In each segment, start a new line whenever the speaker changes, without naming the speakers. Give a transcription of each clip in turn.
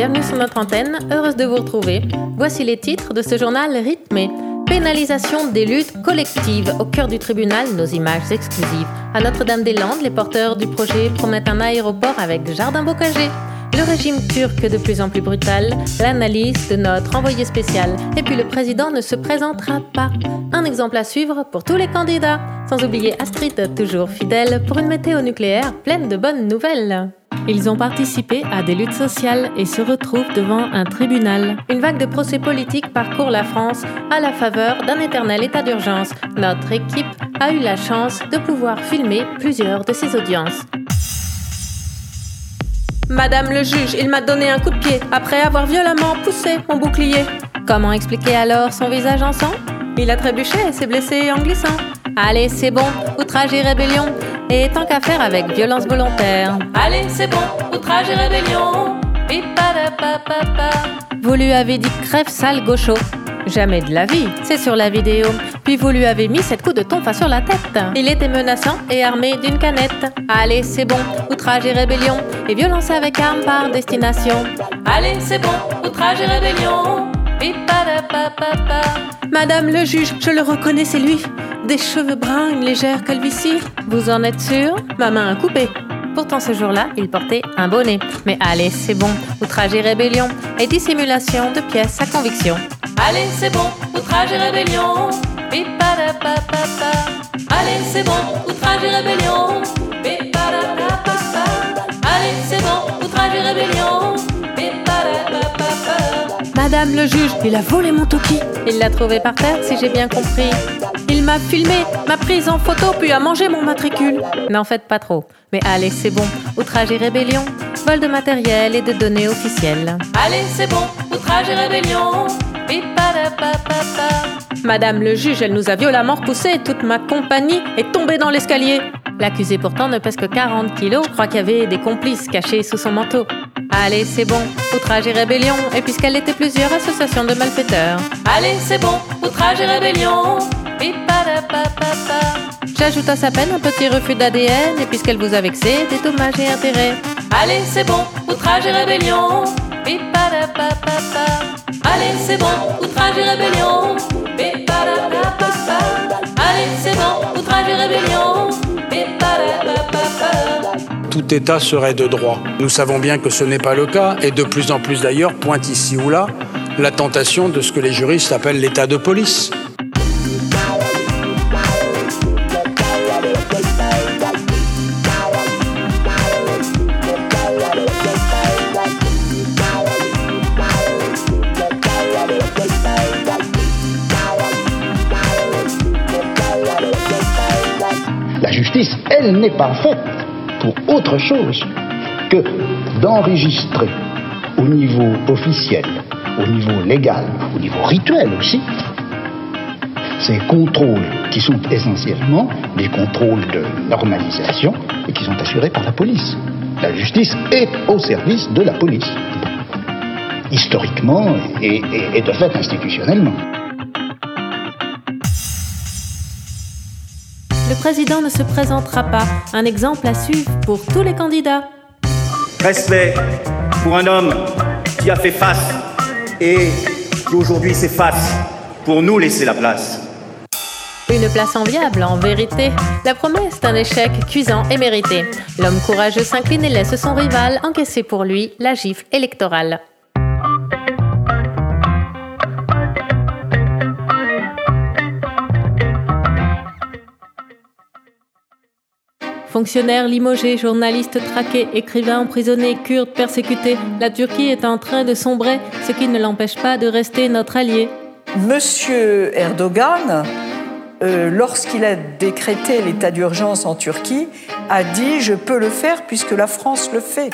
bienvenue sur notre antenne, heureuse de vous retrouver. Voici les titres de ce journal rythmé. Pénalisation des luttes collectives. Au cœur du tribunal, nos images exclusives. À Notre-Dame-des-Landes, les porteurs du projet promettent un aéroport avec jardin bocagé. Le régime turc de plus en plus brutal, l'analyse de notre envoyé spécial. Et puis le président ne se présentera pas. Un exemple à suivre pour tous les candidats. Sans oublier Astrid, toujours fidèle, pour une météo nucléaire pleine de bonnes nouvelles. Ils ont participé à des luttes sociales et se retrouvent devant un tribunal. Une vague de procès politiques parcourt la France à la faveur d'un éternel état d'urgence. Notre équipe a eu la chance de pouvoir filmer plusieurs de ces audiences. Madame le juge, il m'a donné un coup de pied après avoir violemment poussé mon bouclier. Comment expliquer alors son visage en sang? Il a trébuché et s'est blessé en glissant. Allez, c'est bon, outrage et rébellion. Et tant qu'à faire avec violence volontaire. Allez, c'est bon, outrage et rébellion. Vous lui avez dit crève sale gaucho. Jamais de la vie, c'est sur la vidéo. Puis vous lui avez mis cette coup de tonfa sur la tête. Il était menaçant et armé d'une canette. Allez, c'est bon, outrage et rébellion. Et violence avec arme par destination. Allez, c'est bon, outrage et rébellion. Madame le juge, je le reconnais, c'est lui. Des cheveux bruns, une légère calvitie. Vous en êtes sûr? Ma main a coupé. Pourtant, ce jour-là, il portait un bonnet. Mais allez, c'est bon, outrage et rébellion. Et dissimulation de pièces à conviction. Allez, c'est bon, outrage et rébellion. Allez, c'est bon, outrage et rébellion. Madame le juge, il a volé mon toki. Il l'a trouvé par terre, si j'ai bien compris. Il m'a filmé, m'a prise en photo, puis a mangé mon matricule. N'en faites pas trop. Mais allez, c'est bon. Outrage et rébellion. Vol de matériel et de données officielles. Allez, c'est bon. Outrage et rébellion. Madame le juge, elle nous a violemment repoussé. Toute ma compagnie est tombée dans l'escalier. L'accusé pourtant ne pèse que 40 kilos. Je crois qu'il y avait des complices cachés sous son manteau. Allez, c'est bon, outrage et rébellion. Et puisqu'elle était plusieurs associations de malfaiteurs. Allez, c'est bon, outrage et rébellion. J'ajoute à sa peine un petit refus d'ADN. Et puisqu'elle vous a vexé, des dommages et intérêts. Allez, c'est bon, outrage et rébellion. Allez, c'est bon, outrage et rébellion. Allez, c'est bon, outrage et rébellion.
Tout État serait de droit. Nous savons bien que ce n'est pas le cas, et de plus en plus d'ailleurs pointe ici ou là la tentation de ce que les juristes appellent l'état de police.
La justice, elle n'est pas faite pour autre chose que d'enregistrer au niveau officiel, au niveau légal, au niveau rituel aussi, ces contrôles qui sont essentiellement des contrôles de normalisation et qui sont assurés par la police. La justice est au service de la police, historiquement et, et- de fait institutionnellement.
Le président ne se présentera pas. Un exemple à suivre pour tous les candidats.
Respect pour un homme qui a fait face et qui aujourd'hui s'efface pour nous laisser la place.
Une place enviable, en vérité. La promesse d'un échec cuisant et mérité. L'homme courageux s'incline et laisse son rival encaisser pour lui la gifle électorale. Fonctionnaires limogés, journalistes traqués, écrivains emprisonnés, kurdes persécutés, la Turquie est en train de sombrer, ce qui ne l'empêche pas de rester notre allié.
Monsieur Erdogan, euh, lorsqu'il a décrété l'état d'urgence en Turquie, a dit je peux le faire puisque la France le fait.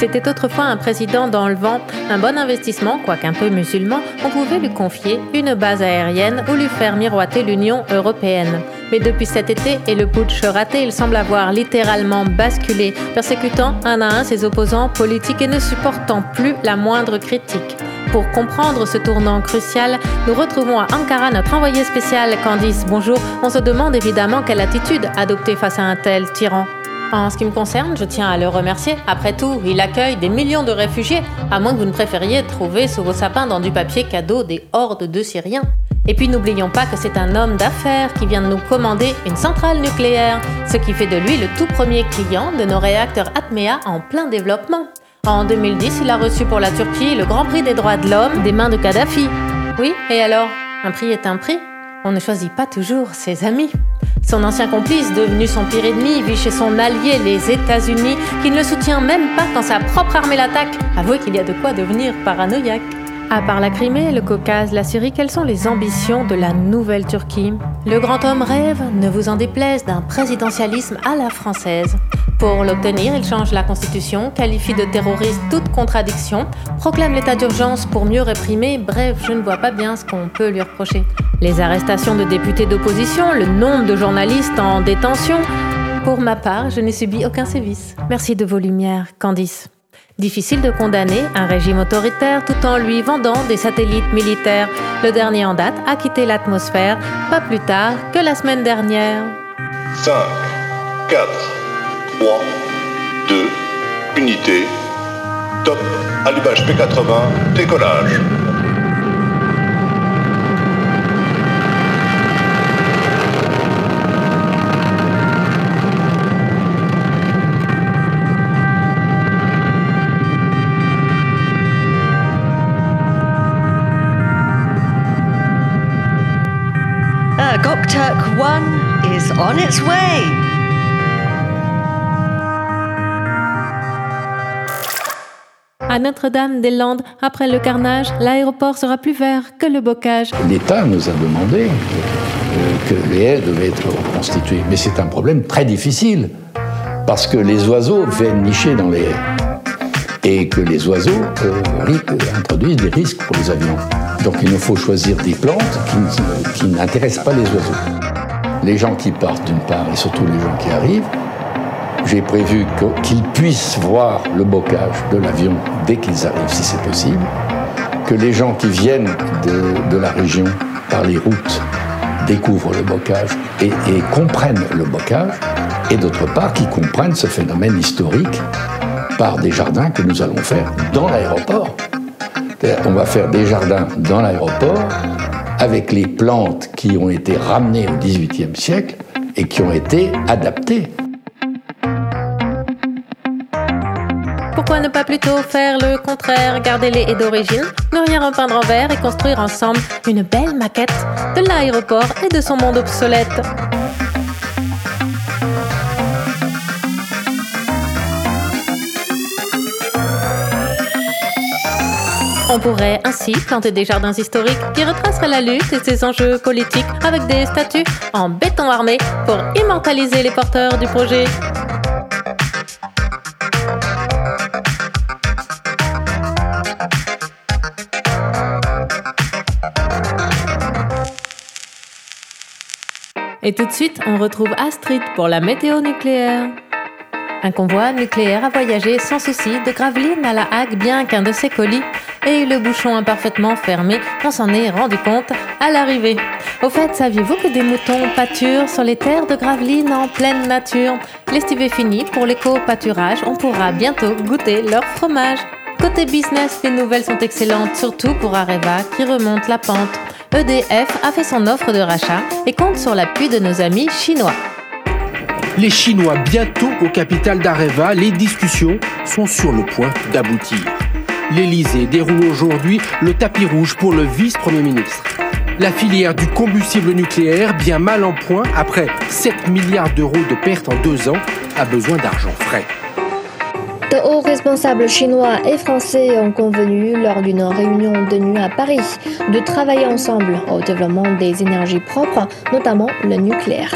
C'était autrefois un président dans le vent, un bon investissement, quoique un peu musulman, on pouvait lui confier une base aérienne ou lui faire miroiter l'Union européenne. Mais depuis cet été et le putsch raté, il semble avoir littéralement basculé, persécutant un à un ses opposants politiques et ne supportant plus la moindre critique. Pour comprendre ce tournant crucial, nous retrouvons à Ankara notre envoyé spécial Candice. Bonjour. On se demande évidemment quelle attitude adopter face à un tel tyran. En ce qui me concerne, je tiens à le remercier. Après tout, il accueille des millions de réfugiés, à moins que vous ne préfériez trouver sous vos sapins dans du papier cadeau des hordes de Syriens. Et puis n'oublions pas que c'est un homme d'affaires qui vient de nous commander une centrale nucléaire, ce qui fait de lui le tout premier client de nos réacteurs Atmea en plein développement. En 2010, il a reçu pour la Turquie le Grand Prix des droits de l'homme des mains de Kadhafi. Oui, et alors? Un prix est un prix On ne choisit pas toujours ses amis. Son ancien complice, devenu son pire ennemi, vit chez son allié, les États-Unis, qui ne le soutient même pas quand sa propre armée l'attaque. Avouez qu'il y a de quoi devenir paranoïaque. À part la Crimée, le Caucase, la Syrie, quelles sont les ambitions de la nouvelle Turquie? Le grand homme rêve, ne vous en déplaise, d'un présidentialisme à la française. Pour l'obtenir, il change la constitution, qualifie de terroriste toute contradiction, proclame l'état d'urgence pour mieux réprimer, bref, je ne vois pas bien ce qu'on peut lui reprocher. Les arrestations de députés d'opposition, le nombre de journalistes en détention. Pour ma part, je n'ai subi aucun sévice. Merci de vos lumières, Candice. Difficile de condamner un régime autoritaire tout en lui vendant des satellites militaires. Le dernier en date a quitté l'atmosphère pas plus tard que la semaine dernière.
5, 4, 3, 2, unité, top, allumage P80, décollage.
Gokturk 1 is on its way.
À Notre-Dame-des-Landes, après le carnage, l'aéroport sera plus vert que le bocage.
L'État nous a demandé euh, que les haies devaient être reconstituées. Mais c'est un problème très difficile, parce que les oiseaux viennent nicher dans les haies. Et que les oiseaux euh, introduisent des risques pour les avions. Donc il nous faut choisir des plantes qui, n'intéressent pas les oiseaux. Les gens qui partent d'une part et surtout les gens qui arrivent, j'ai prévu qu'ils puissent voir le bocage de l'avion dès qu'ils arrivent, si c'est possible, que les gens qui viennent de, la région par les routes découvrent le bocage et, et comprennent le bocage, et d'autre part qu'ils comprennent ce phénomène historique par des jardins que nous allons faire dans l'aéroport. On va faire des jardins dans l'aéroport avec les plantes qui ont été ramenées au XVIIIe siècle et qui ont été adaptées.
Pourquoi ne pas plutôt faire le contraire, garder les haies d'origine, ne rien repeindre en vert et construire ensemble une belle maquette de l'aéroport et de son monde obsolète On pourrait ainsi planter des jardins historiques qui retraceraient la lutte et ses enjeux politiques avec des statues en béton armé pour immortaliser les porteurs du projet. Et tout de suite, on retrouve Astrid pour la météo nucléaire. Un convoi nucléaire a voyagé sans souci de Gravelines à La Hague, bien qu'un de ses colis eu le bouchon imparfaitement fermé. On s'en est rendu compte à l'arrivée. Au fait, saviez-vous que des moutons pâturent sur les terres de Gravelines en pleine nature? L'estive est finie pour l'éco-pâturage. On pourra bientôt goûter leur fromage. Côté business, les nouvelles sont excellentes, surtout pour Areva qui remonte la pente. EDF a fait son offre de rachat et compte sur l'appui de nos amis chinois.
Les Chinois bientôt au capital d'Areva, les discussions sont sur le point d'aboutir. L'Élysée déroule aujourd'hui le tapis rouge pour le vice-premier ministre. La filière du combustible nucléaire, bien mal en point après 7 milliards d'euros de pertes en deux ans, a besoin d'argent frais.
De hauts responsables chinois et français ont convenu lors d'une réunion tenue à Paris de travailler ensemble au développement des énergies propres, notamment le nucléaire.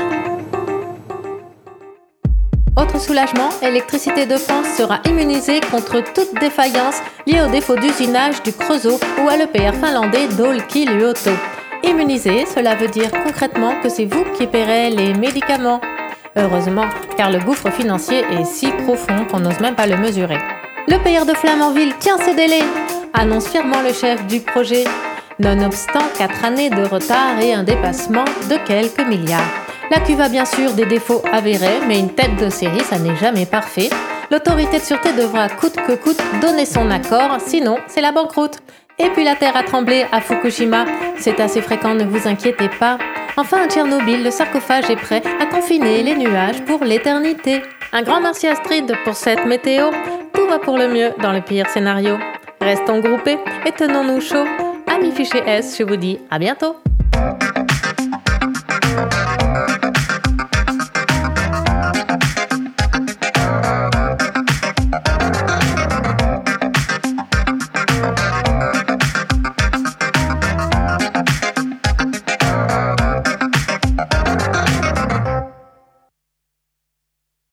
Autre soulagement, Électricité de France sera immunisée contre toute défaillance liée au défaut d'usinage du Creusot ou à l'EPR finlandais Dolkiluoto. Immunisé, cela veut dire concrètement que c'est vous qui paierez les médicaments. Heureusement, car le gouffre financier est si profond qu'on n'ose même pas le mesurer. Le PR de Flamanville tient ses délais, annonce fièrement le chef du projet, nonobstant quatre années de retard et un dépassement de quelques milliards. La cuve a bien sûr des défauts avérés, mais une tête de série, ça n'est jamais parfait. L'autorité de sûreté devra coûte que coûte donner son accord, sinon c'est la banqueroute. Et puis la terre a tremblé à Fukushima, c'est assez fréquent, ne vous inquiétez pas. Enfin à Tchernobyl, le sarcophage est prêt à confiner les nuages pour l'éternité. Un grand merci Astrid pour cette météo. Tout va pour le mieux dans le pire scénario. Restons groupés et tenons-nous chauds. Amis fichier S, je vous dis à bientôt.